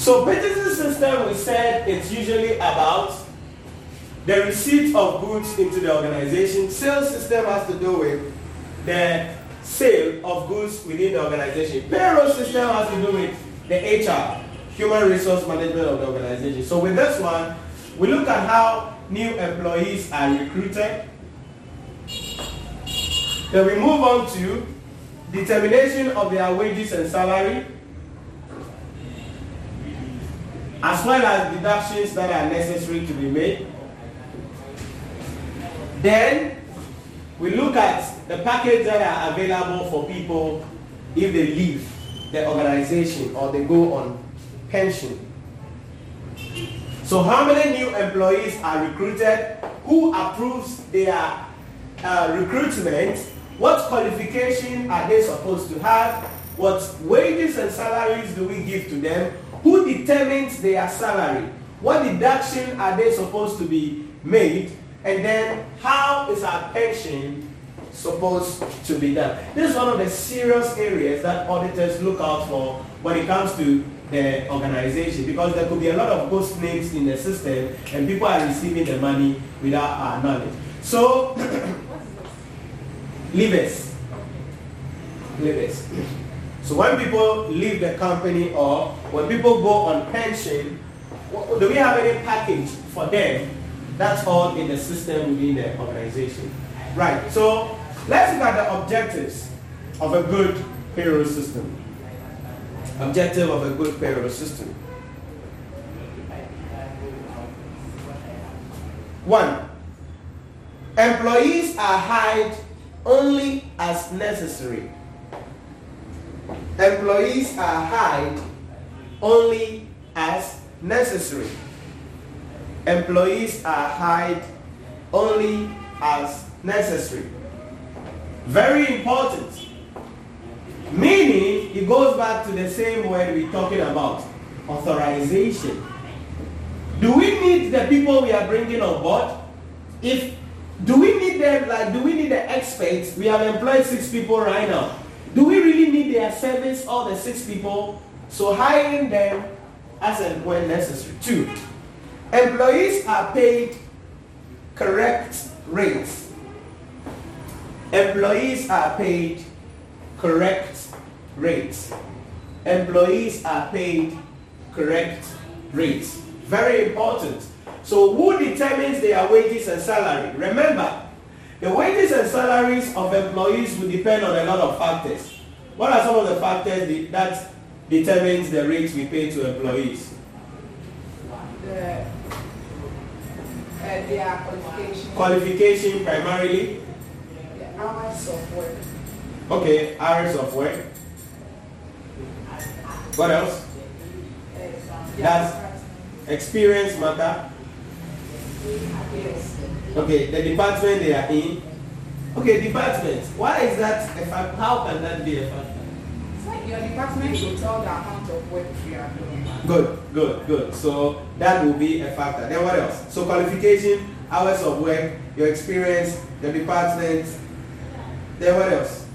So purchasing system, we said it's usually about the receipt of goods into the organization. Sales system has to do with the sale of goods within the organization. Payroll system has to do with the HR, human resource management of the organization. So with this one, we look at how new employees are recruited. Then we move on to determination of their wages and salary, as well as deductions that are necessary to be made. Then we look at the package that are available for people if they leave the organization or they go on pension. So how many new employees are recruited? Who approves their uh, recruitment? What qualification are they supposed to have? What wages and salaries do we give to them? Who determines their salary? What deduction are they supposed to be made? And then how is our pension supposed to be done? This is one of the serious areas that auditors look out for when it comes to the organization because there could be a lot of ghost names in the system and people are receiving the money without our knowledge. So, leavers. Leavers. So when people leave the company or when people go on pension, do we have any package for them? That's all in the system within the organization. Right, so let's look at the objectives of a good payroll system objective of a good payroll system. One, employees are hired only as necessary. Employees are hired only as necessary. Employees are hired only as necessary. Very important. Meaning, it goes back to the same word we're talking about authorization. Do we need the people we are bringing on board? If do we need them like do we need the experts? We have employed six people right now. Do we really need their service, all the six people? So hiring them as and when necessary. Two, employees are paid correct rates. Employees are paid correct rates. Employees are paid correct rates. Very important. So who determines their wages and salary? Remember, the wages and salaries of employees will depend on a lot of factors. What are some of the factors that determines the rates we pay to employees? The, uh, their qualification. Qualification primarily. The hours of work. Okay, hours of work. What else? Does experience matter? Okay, the department they are in. Okay, department. Why is that a fact? How can that be a factor? It's like your department will tell the amount of work you are doing. Good, good, good. So that will be a factor. Then what else? So qualification, hours of work, your experience, the department. Then what else?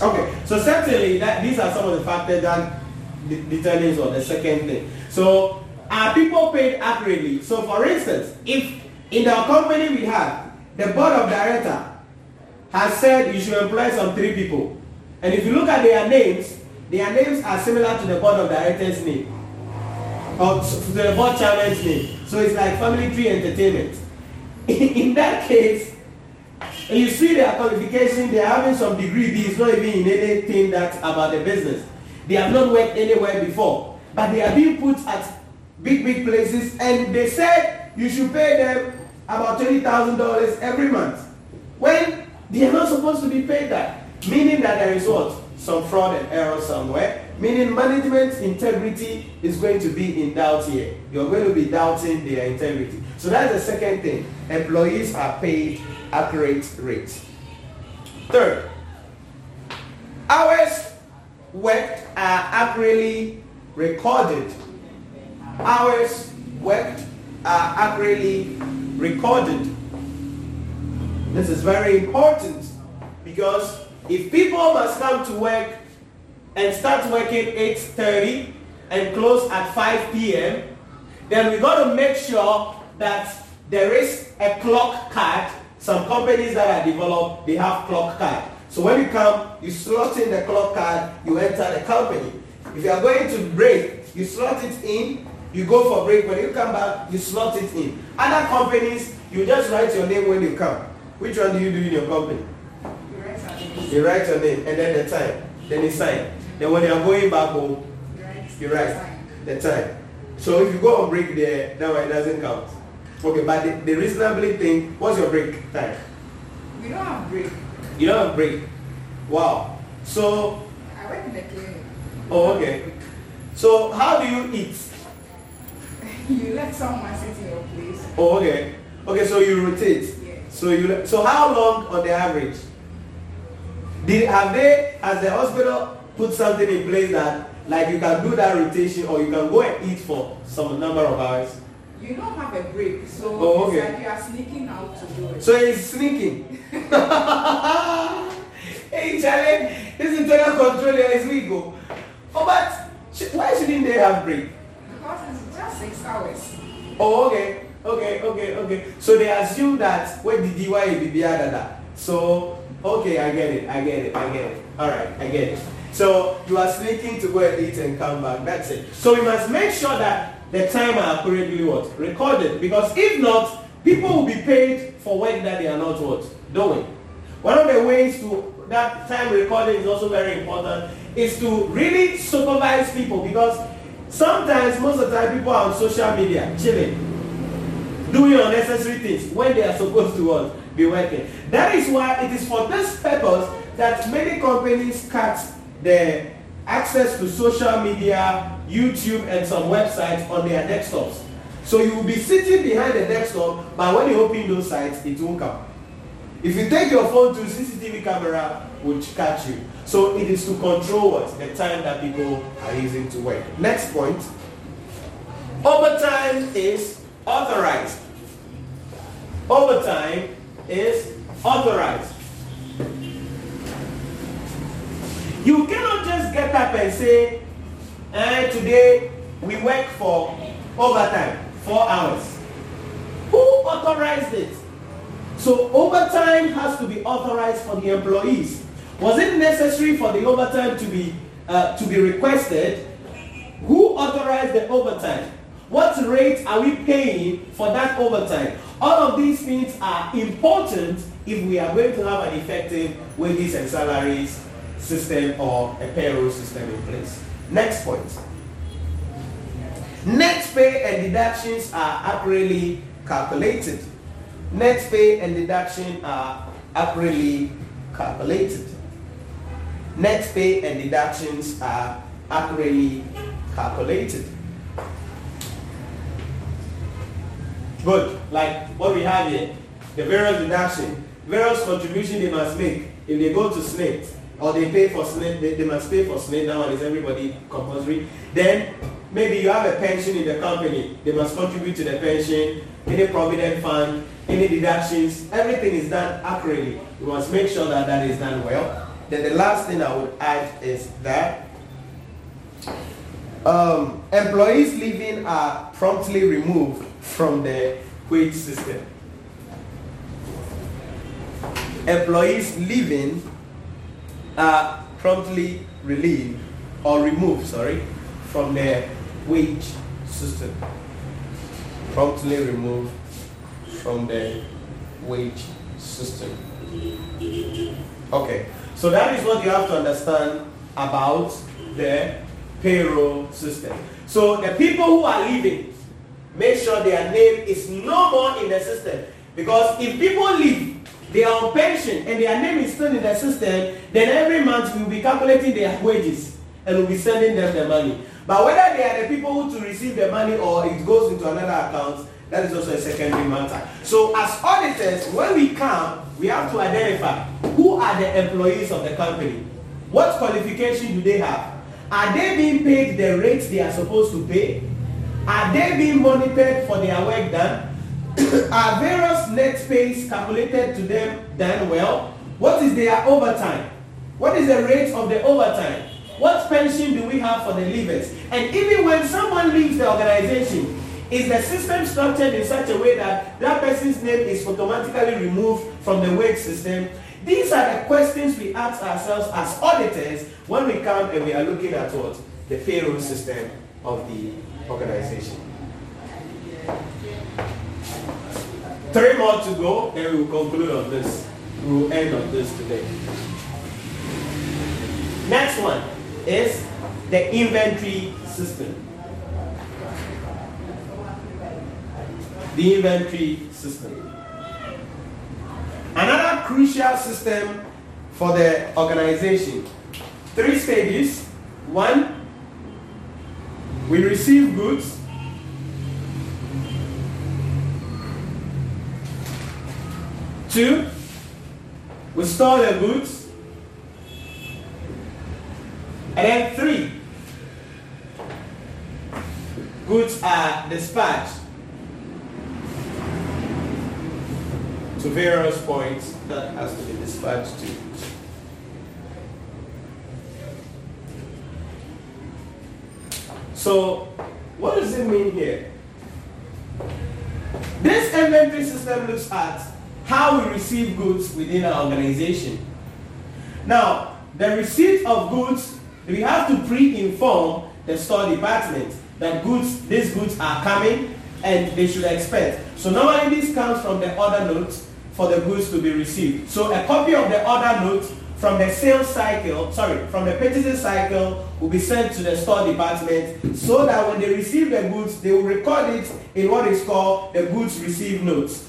Okay, so certainly that these are some of the factors that determines on the second thing. So are people paid accurately? So for instance, if in our company we have the board of director has said you should employ some three people, and if you look at their names, their names are similar to the board of directors name or to the board chairman's name. So it's like family tree entertainment. in that case, you see their qualification, they are having some degree, it's not even in anything that about the business. They have not worked anywhere before, but they are being put at big, big places, and they said you should pay them about $20,000 every month. When they are not supposed to be paid that, meaning that there is what? Some fraud and error somewhere, meaning management integrity is going to be in doubt here. You're going to be doubting their integrity. So that's the second thing. Employees are paid accurate rates. Third, hours worked are accurately recorded. Hours worked are accurately recorded. This is very important because if people must come to work and start working 8.30 and close at 5 p.m., then we got to make sure that there is a clock card. Some companies that are developed, they have clock card. So when you come, you slot in the clock card, you enter the company. If you are going to break, you slot it in, you go for break. When you come back, you slot it in. Other companies, you just write your name when you come. Which one do you do in your company? You write. You write your name and then the time. Then you sign. Then when you are going back home, You write. you write the time. So if you go on break there, that one it doesn't count. Okay, but the, the reasonably thing, what's your break time? We don't have break. You don't have break. Wow. So, I work in the clinic. oh, okay. So how do you eat? You let someone sit in your place. Oh, okay. Okay, so you rotate. Yes. So you so how long on the average? Did have they as the hospital put something in place that like you can do that rotation or you can go and eat for some number of hours? You don't have a break, so Oh, it's okay. like you are sneaking out to do it. So it's sneaking. hey Charlie, this is internal control here is we go. Oh. oh but why shouldn't they have break? Just six hours. Oh, okay, okay, okay, okay. So they assume that what did why be that? So okay, I get it, I get it, I get it. All right, I get it. So you are sneaking to go and eat and come back. That's it. So we must make sure that the time are accurately what recorded because if not, people will be paid for work that they are not what doing. One of the ways to that time recording is also very important is to really supervise people because sometimes most of the time people are on social media chilling doing unnecessary things when they are supposed to what, be working. That is why it is for this purpose that many companies cut the access to social media, YouTube, and some websites on their desktops. So you will be sitting behind the desktop, but when you open those sites, it won't come. If you take your phone to CCTV camera, will catch you. So it is to control what the time that people are using to work. Next point. Overtime is authorized. Overtime is authorized. You cannot just get up and say, eh, today we work for overtime, four hours. Who authorized it? So overtime has to be authorized for the employees. Was it necessary for the overtime to be uh, to be requested? Who authorized the overtime? What rate are we paying for that overtime? All of these things are important if we are going to have an effective wages and salaries system or a payroll system in place. Next point. Net pay and deductions are accurately calculated. Net pay and deduction are accurately calculated. Net pay and deductions are accurately calculated. Good. Like what we have here. The various deduction, various contribution they must make if they go to SNP or they pay for SNP, they, they must pay for SNP nowadays, everybody compulsory. Then maybe you have a pension in the company, they must contribute to the pension, any provident fund, any deductions, everything is done accurately. We must make sure that that is done well. Then the last thing I would add is that um, employees leaving are promptly removed from the wage system. Employees leaving are promptly relieved or removed, sorry, from the wage system. Promptly removed from the wage system. Okay, so that is what you have to understand about the payroll system. So the people who are leaving, make sure their name is no more in the system. Because if people leave, they are on pension and their name is still in the system, then every month we will be calculating their wages and we'll be sending them the money. But whether they are the people who to receive the money or it goes into another account, that is also a secondary matter. So as auditors, when we come, we have to identify who are the employees of the company. What qualification do they have? Are they being paid the rates they are supposed to pay? Are they being monitored for their work done? are various net pays calculated to them done well? What is their overtime? What is the rate of the overtime? What pension do we have for the leavers? And even when someone leaves the organization, is the system structured in such a way that that person's name is automatically removed from the wage system? These are the questions we ask ourselves as auditors when we come and we are looking at what? The payroll system of the organization. Three more to go, then we will conclude on this. We will end on this today. Next one is the inventory system. The inventory system. Another crucial system for the organization. Three stages. One, we receive goods. Two, we store the goods. And then three, goods are dispatched to various points that has to be dispatched to. So, what does it mean here? This inventory system looks at how we receive goods within our organization. Now, the receipt of goods, we have to pre-inform the store department that goods, these goods are coming and they should expect. So normally this comes from the order notes for the goods to be received. So a copy of the order note from the sales cycle, sorry, from the purchasing cycle will be sent to the store department so that when they receive the goods, they will record it in what is called the goods received notes.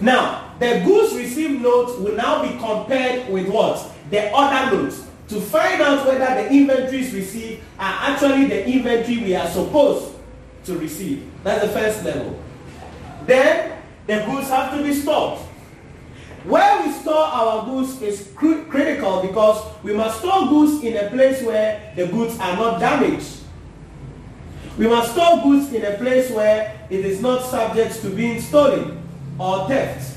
Now, the goods received notes will now be compared with what? The order notes to find out whether the inventories received are actually the inventory we are supposed to receive. That's the first level. Then the goods have to be stored. Where we store our goods is cr critical because we must store goods in a place where the goods are not damaged. We must store goods in a place where it is not subject to being stolen or theft.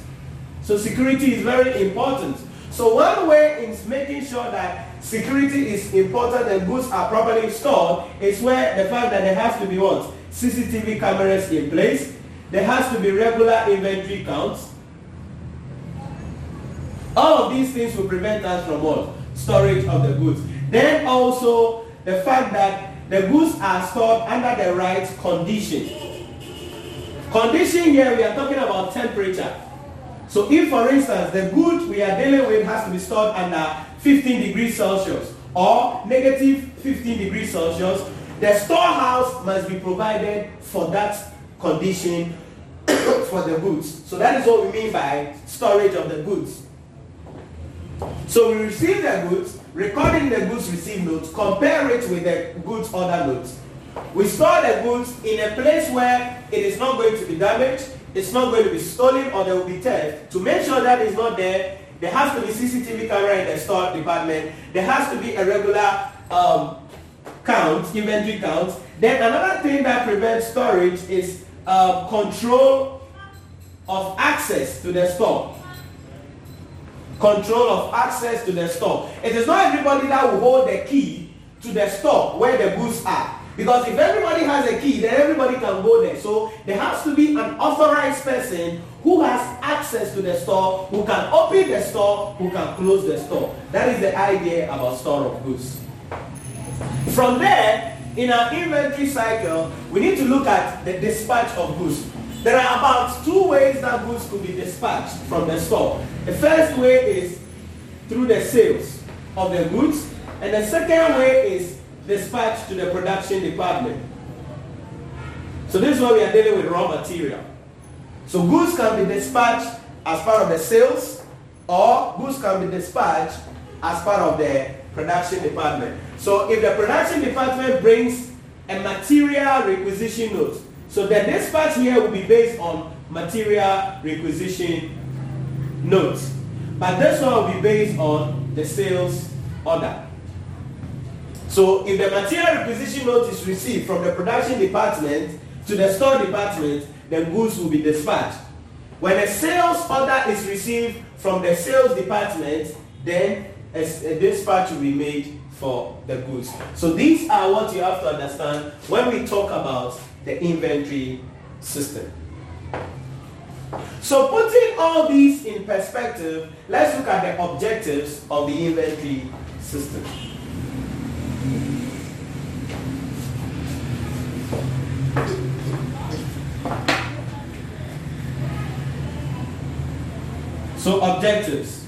So security is very important. So one way in making sure that security is important and goods are properly stored is where the fact that they have to be what? CCTV cameras in place. There has to be regular inventory counts. All of these things will prevent us from what? Storage of the goods. Then also the fact that the goods are stored under the right condition. Condition here we are talking about temperature. So if for instance the good we are dealing with has to be stored under 15 degrees Celsius or negative 15 degrees Celsius, the storehouse must be provided for that condition for the goods. So that is what we mean by storage of the goods. So we receive the goods, recording the goods received notes, compare it with the goods order notes. We store the goods in a place where it is not going to be damaged, it's not going to be stolen, or there will be theft. To make sure that it's not there, there has to be CCTV camera in the store department. There has to be a regular um, count, inventory count. Then another thing that prevents storage is uh, control of access to the store. Control of access to the store. It is not everybody that will hold the key to the store where the goods are. Because if everybody has a key, then everybody can go there. So there has to be an authorized person who has access to the store, who can open the store, who can close the store. That is the idea about store of goods. From there, in our inventory cycle, we need to look at the dispatch of goods. There are about two ways that goods could be dispatched from the store. The first way is through the sales of the goods, and the second way is dispatched to the production department. So this is where we are dealing with raw material. So goods can be dispatched as part of the sales, or goods can be dispatched as part of the production department. So if the production department brings a material requisition note, so the dispatch here will be based on material requisition notes. But this one will be based on the sales order. So if the material requisition note is received from the production department to the store department, then goods will be dispatched. When a sales order is received from the sales department, then a, a dispatch will be made for the goods. So these are what you have to understand when we talk about the inventory system. So putting all these in perspective, let's look at the objectives of the inventory system. So objectives.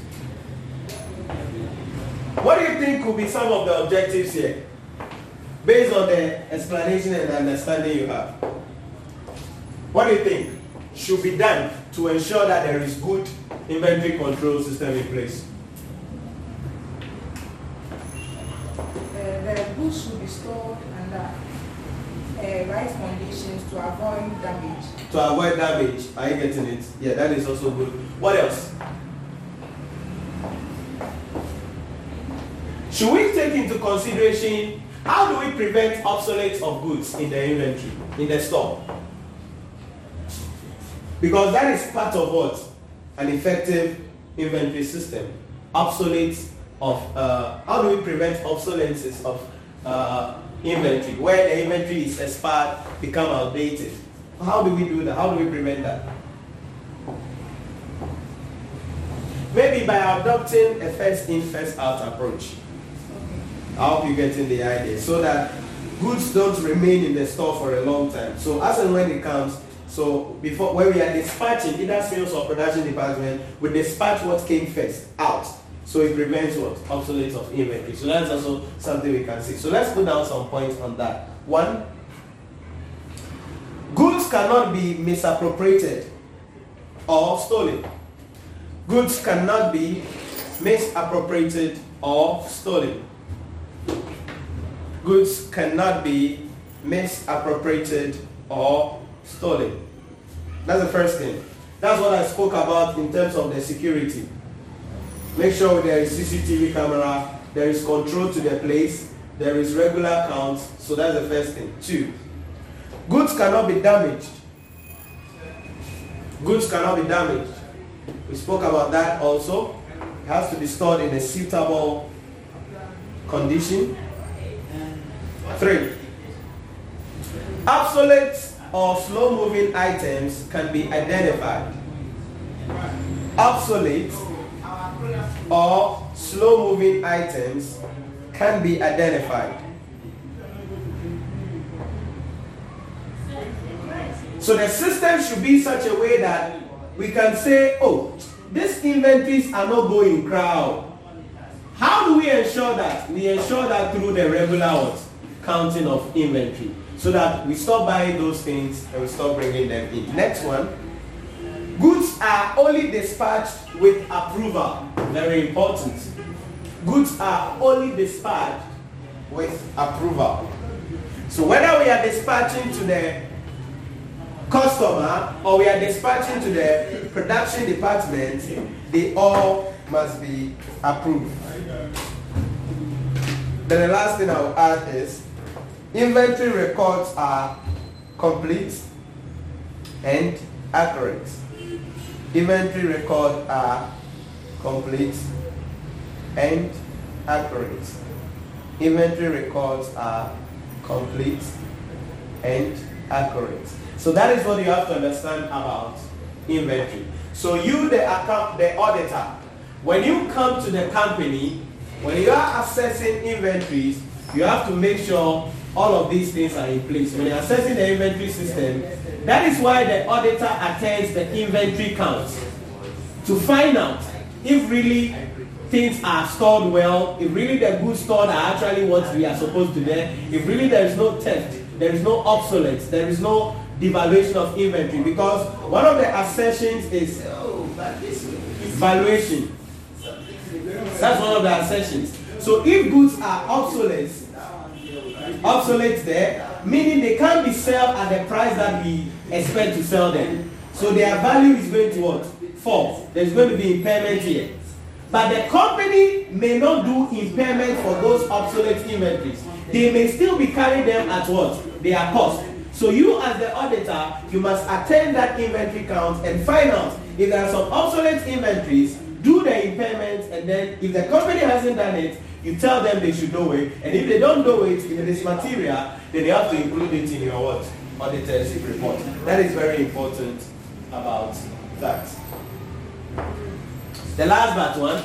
What do you think could be some of the objectives here? Based on the explanation and understanding you have. What do you think should be done to ensure that there is good inventory control system in place? Uh, the goods should be stored under uh, right conditions to avoid damage. To avoid damage. Are you getting it? Yeah, that is also good. What else? Should we take into consideration how do we prevent obsolete of goods in the inventory, in the store? Because that is part of what? An effective inventory system. Obsolete of, uh, how do we prevent obsolescence of uh, inventory? Where the inventory is expired, become outdated. How do we do that? How do we prevent that? Maybe by adopting a first in, first out approach. I hope you're getting the idea. So that goods don't remain in the store for a long time. So as and when it comes, so before when we are dispatching, either sales or production department, we dispatch what came first out. So it prevents what? Obsolete of inventory. So that's also something we can see. So let's put down some points on that. One, goods cannot be misappropriated or stolen. Goods cannot be misappropriated or stolen goods cannot be misappropriated or stolen. That's the first thing. That's what I spoke about in terms of the security. Make sure there is CCTV camera, there is control to the place, there is regular counts. So that's the first thing. Two, goods cannot be damaged. Goods cannot be damaged. We spoke about that also. It has to be stored in a suitable condition. Three, obsolete or slow-moving items can be identified. Obsolete or slow-moving items can be identified. So the system should be such a way that we can say, oh, these inventories are not going crowd. How do we ensure that? We ensure that through the regular what? Counting of inventory so that we stop buying those things and we stop bringing them in. Next one. Goods are only dispatched with approval. Very important. Goods are only dispatched with approval. So whether we are dispatching to the customer or we are dispatching to the production department, they all must be approved. Then the last thing I will add is Inventory records are complete and accurate. Inventory records are complete and accurate. Inventory records are complete and accurate. So that is what you have to understand about inventory. So you, the account, the auditor, when you come to the company, when you are assessing inventories, you have to make sure all of these things are in place. When you're assessing the inventory system, that is why the auditor attends the inventory counts to find out if really things are stored well, if really the goods stored are actually what we are supposed to there, if really there is no theft, there is no obsolete, there is no devaluation of inventory, because one of the assertions is valuation. That's one of the assertions. So if goods are obsolete, obsolete there, meaning they can't be sold at the price that we expect to sell them. So their value is going to what? Fall. There's going to be impairment here. But the company may not do impairment for those obsolete inventories. They may still be carrying them at what? Their cost. So you as the auditor, you must attend that inventory count and find out if there are some obsolete inventories, do the impairment, and then if the company hasn't done it, you tell them they should do it. And if they don't do it, in this material, then they have to include it in your what? Auditor's report. That is very important about that. The last but one,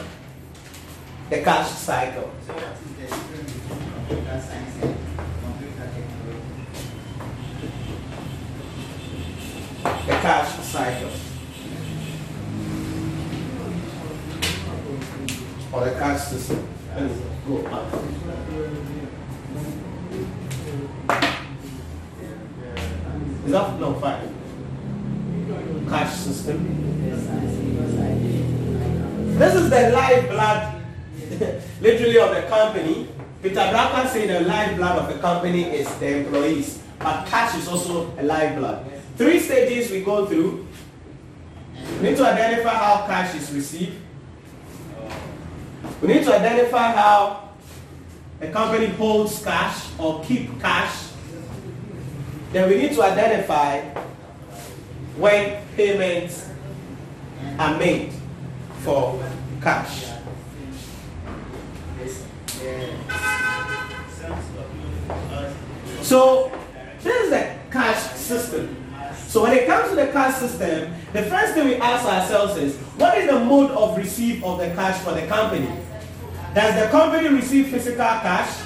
the cash cycle. So what is the difference between computer science and computer technology? The cash cycle. Or the cash system. Is that no five? Cash system. This is the lifeblood, literally, of the company. Peter Drucker said the lifeblood of the company is the employees, but cash is also a lifeblood. Three stages we go through. We need to identify how cash is received. We need to identify how a company holds cash or keep cash. Then we need to identify when payments are made for cash. So this is the cash system. So when it comes to the cash system, the first thing we ask ourselves is, what is the mode of receipt of the cash for the company? Does the company receive physical cash?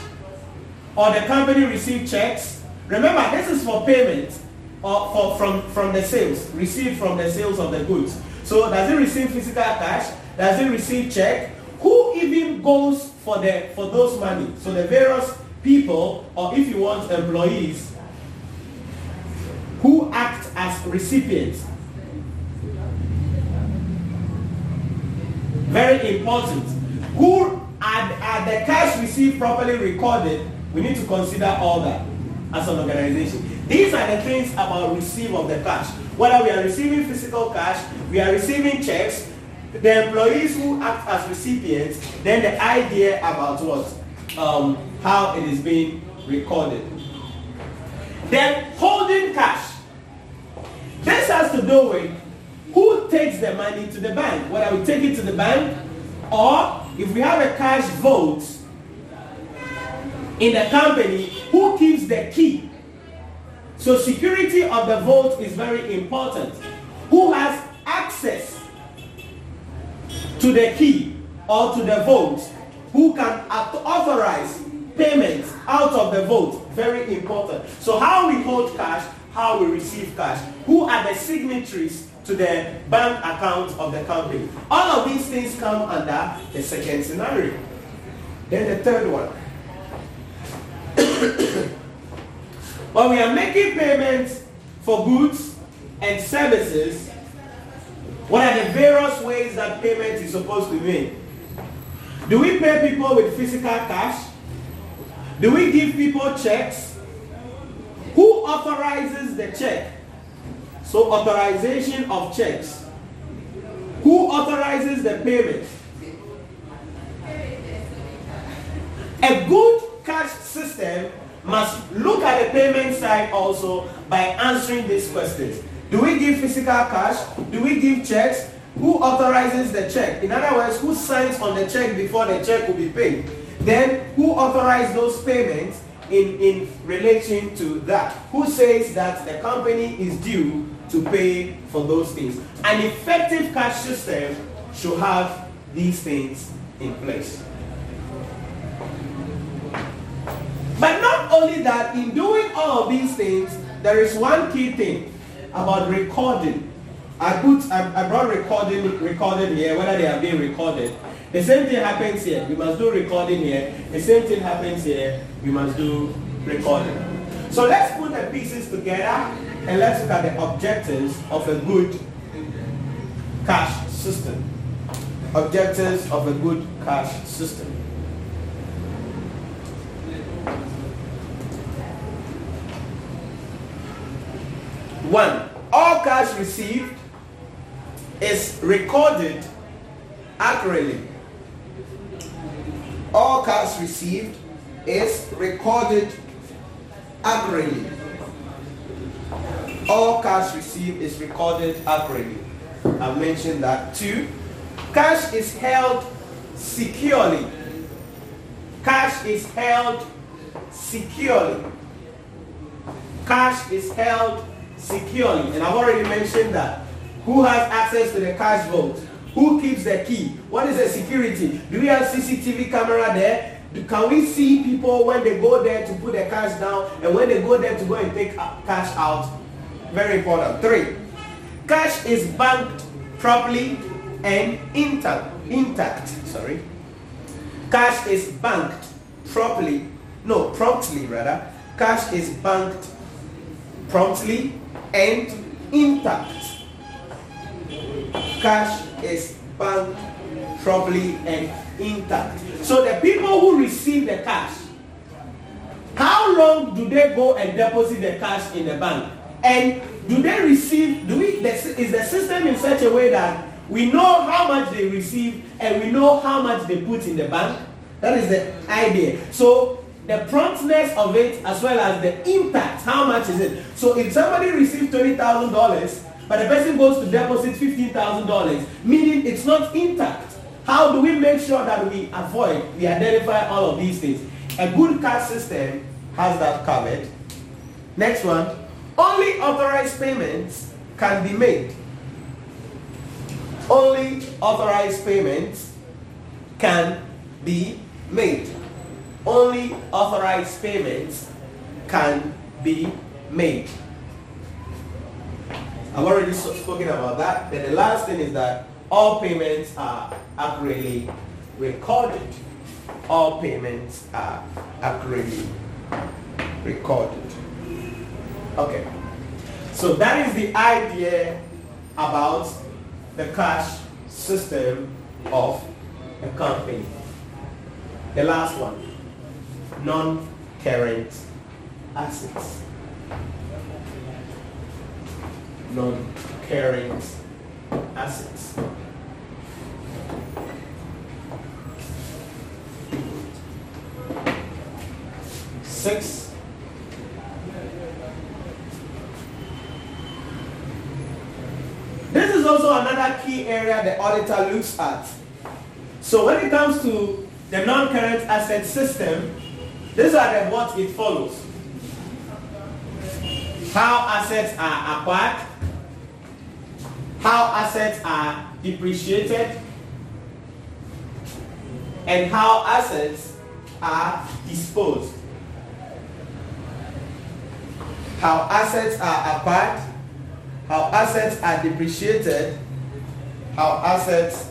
Or the company receive checks? Remember, this is for payment or for, from, from the sales, received from the sales of the goods. So does it receive physical cash? Does it receive check? Who even goes for the for those money? So the various people, or if you want employees, who act as recipients. Very important. Who are, the cash received properly recorded? We need to consider all that as an organization. These are the things about receive of the cash. Whether we are receiving physical cash, we are receiving checks, the employees who act as recipients, then the idea about what? Um, how it is being recorded. Then holding cash. This has to do with who takes the money to the bank. Whether we take it to the bank or if we have a cash vault in the company, who keeps the key? So security of the vault is very important. Who has access to the key or to the vault? Who can authorize payments out of the vault? Very important. So how we hold cash, how we receive cash. Who are the signatories to the bank account of the company? All of these things come under the second scenario. Then the third one. when we are making payments for goods and services, what are the various ways that payment is supposed to be made? Do we pay people with physical cash? Do we give people checks? Who authorizes the check? So authorization of checks. Who authorizes the payment? A good cash system must look at the payment side also by answering these questions. Do we give physical cash? Do we give checks? Who authorizes the check? In other words, who signs on the check before the check will be paid? Then, who authorizes those payments in, in relation to that? Who says that the company is due to pay for those things? An effective cash system should have these things in place. But not only that, in doing all of these things, there is one key thing about recording. I put I, I brought recording recorded here, whether they are being recorded. The same thing happens here. We must do recording here. The same thing happens here. We must do recording. So let's put the pieces together and let's look at the objectives of a good cash system. Objectives of a good cash system. One, all cash received is recorded accurately. All cash received is recorded accurately. All cash received is recorded accurately. I've mentioned that. Two, cash is held securely. Cash is held securely. Cash is held securely. And I've already mentioned that. Who has access to the cash vault? Who keeps the key? What is the security? Do we have CCTV camera there? Can we see people when they go there to put their cash down and when they go there to go and take cash out? Very important. Three, cash is banked properly and intact. Intact. Sorry. Cash is banked properly. No, promptly rather. Cash is banked promptly and intact. Cash is banked properly and intact. So the people who receive the cash, how long do they go and deposit the cash in the bank? And do they receive, do we, is the system in such a way that we know how much they receive and we know how much they put in the bank? That is the idea. So the promptness of it as well as the impact, how much is it? So if somebody receives $20,000, but the person goes to deposit $15,000, meaning it's not intact. How do we make sure that we avoid, we identify all of these things? A good cash system has that covered. Next one, only authorized payments can be made. Only authorized payments can be made. Only authorized payments can be made. I've already spoken about that. Then the last thing is that all payments are accurately recorded. All payments are accurately recorded. Okay. So that is the idea about the cash system of a company. The last one, non-current assets. Non-current assets. Six. This is also another area the auditor looks at. So when it comes to the non-current asset system, these are the what it follows. How assets are acquired, how assets are depreciated, and how assets are disposed. How assets are acquired, how assets are depreciated, how assets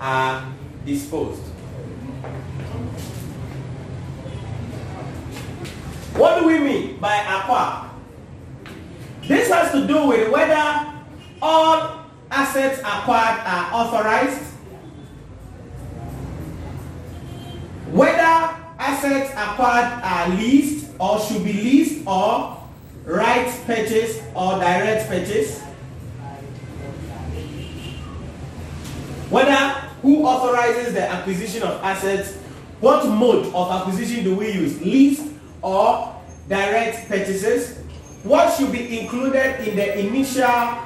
are disposed. What do we mean by acquire? This has to do with whether all assets acquired are authorized, whether assets acquired are leased or should be leased or right purchase or direct purchase, whether who authorizes the acquisition of assets, what mode of acquisition do we use, leased or direct purchases, what should be included in the initial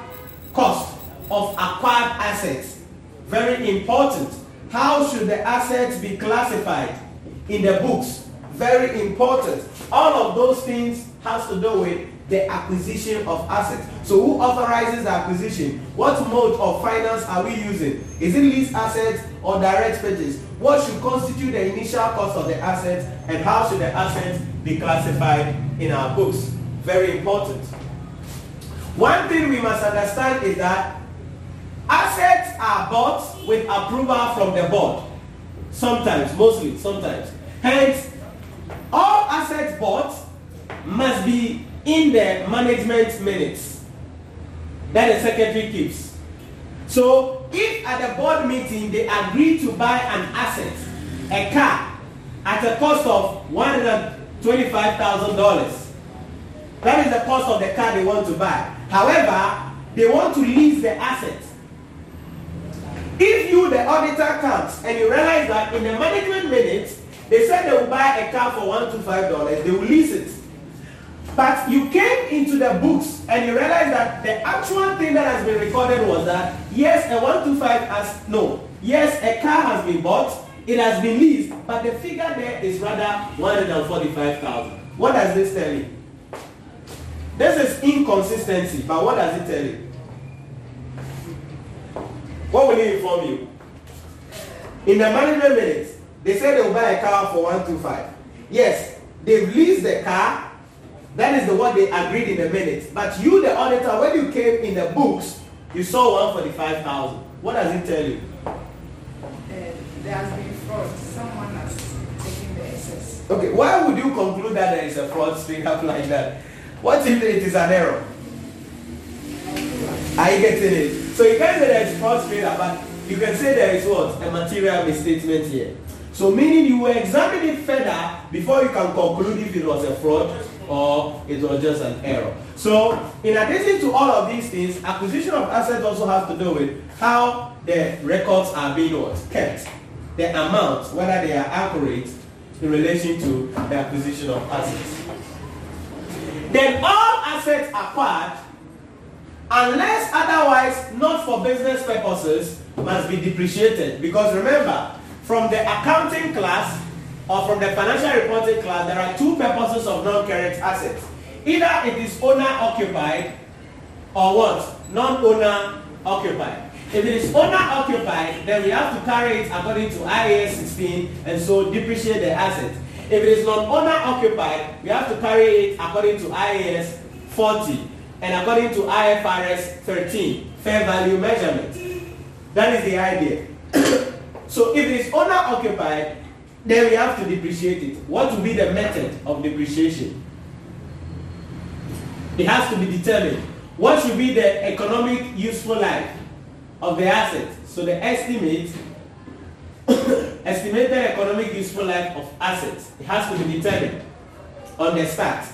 cost of acquired assets. Very important. How should the assets be classified in the books? Very important. All of those things has to do with the acquisition of assets. So who authorizes the acquisition? What mode of finance are we using? Is it lease assets or direct purchase? What should constitute the initial cost of the assets and how should the assets be classified in our books? Very important. One thing we must understand is that assets are bought with approval from the board. Sometimes, mostly, sometimes. Hence, all assets bought must be in the management minutes that the secretary keeps. So, if at the board meeting they agree to buy an asset, a car, at a cost of $125,000, that is the cost of the car they want to buy. However, they want to lease the asset. If you, the auditor, comes and you realize that in the management minutes, they said they will buy a car for $125, they will lease it. But you came into the books and you realized that the actual thing that has been recorded was that yes, a 125 has no, yes, a car has been bought, it has been leased, but the figure there is rather 145,000. What does this tell you? This is inconsistency, but what does it tell you? What will it inform you? In the management minutes, they said they will buy a car for 125. Yes, they've leased the car. That is the what they agreed in the minutes. But you, the auditor, when you came in the books, you saw 145,000. What does it tell you? Uh, there has been fraud. Someone has taken the excess. Okay, why would you conclude that there is a fraud straight up like that? What if it is an error? Are you getting it? So you can't say there is fraud straight up, but you can say there is what? A material misstatement here. So meaning you will examine it further before you can conclude if it was a fraud or it was just an error. So in addition to all of these things, acquisition of assets also has to do with how the records are being kept. The amounts, whether they are accurate in relation to the acquisition of assets. Then all assets acquired unless otherwise not for business purposes, must be depreciated. Because remember, from the accounting class or from the financial reporting class, there are two purposes of non-current assets. Either it is owner occupied or what? Non-owner occupied. If it is owner occupied, then we have to carry it according to IAS 16 and so depreciate the asset. If it is non-owner occupied, we have to carry it according to IAS 40 and according to IFRS 13, fair value measurement. That is the idea. so if it is owner occupied, then we have to depreciate it. What will be the method of depreciation? It has to be determined. What should be the economic useful life of the asset? So the estimate, estimated economic useful life of assets, it has to be determined on the start.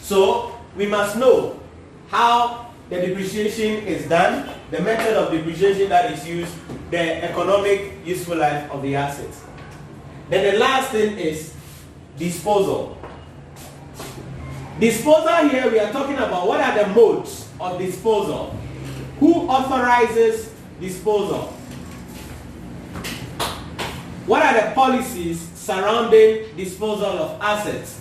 So we must know how the depreciation is done, the method of depreciation that is used, the economic useful life of the assets. Then the last thing is disposal. Disposal here, we are talking about what are the modes of disposal. Who authorizes disposal? What are the policies surrounding disposal of assets?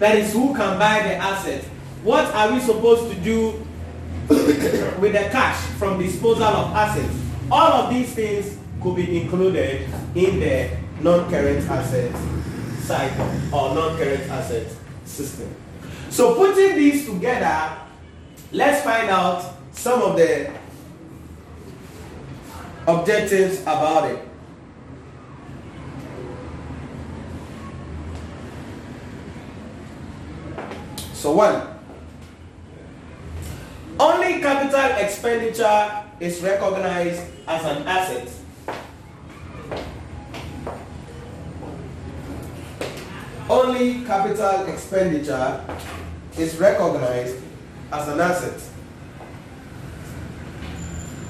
That is, who can buy the assets? what are we supposed to do with the cash from disposal of assets? All of these things could be included in the non-current asset cycle or non-current asset system. So putting these together, let's find out some of the objectives about it. So one, only capital expenditure is recognized as an asset. Only capital expenditure is recognized as an asset.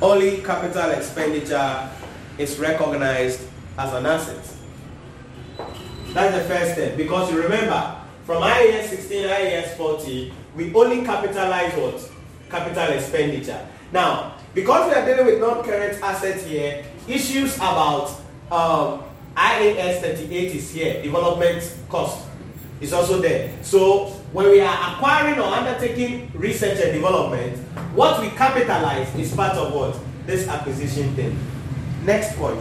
Only capital expenditure is recognized as an asset. That's the first step because you remember from IAS 16, IAS 40, we only capitalize what? capital expenditure. Now, because we are dealing with non-current assets here, issues about um, IAS 38 is here, development cost is also there. So when we are acquiring or undertaking research and development, what we capitalize is part of what? This acquisition thing. Next point.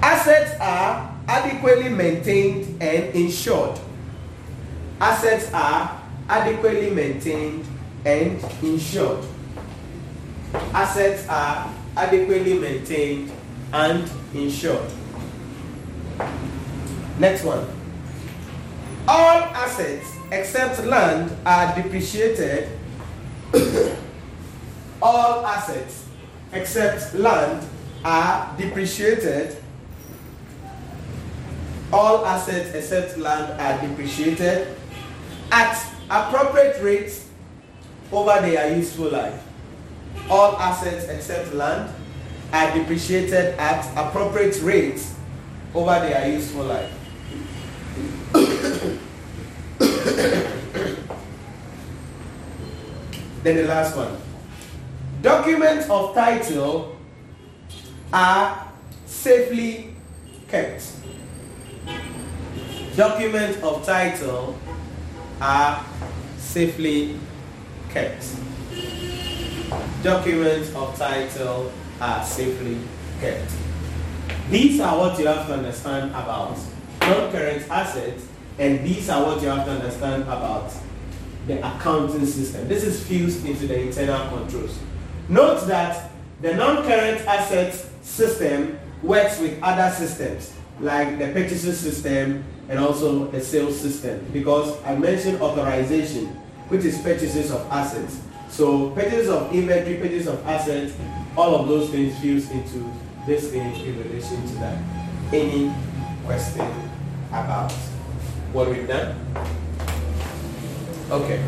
Assets are adequately maintained and insured. Assets are adequately maintained and insured. Assets are adequately maintained and insured. Next one. All assets except land are depreciated. All assets except land are depreciated. All assets except land are depreciated at appropriate rates over their useful life. All assets except land are depreciated at appropriate rates over their useful life. then the last one. Documents of title are safely kept. Documents of title are safely kept. Documents of title are safely kept. These are what you have to understand about non-current assets, and these are what you have to understand about the accounting system. This is fused into the internal controls. Note that the non-current assets system works with other systems like the purchases system and also the sales system because I mentioned authorization which is purchases of assets. So purchases of inventory, purchases of assets, all of those things fuse into this thing in relation to that. Any question about what we've done? Okay.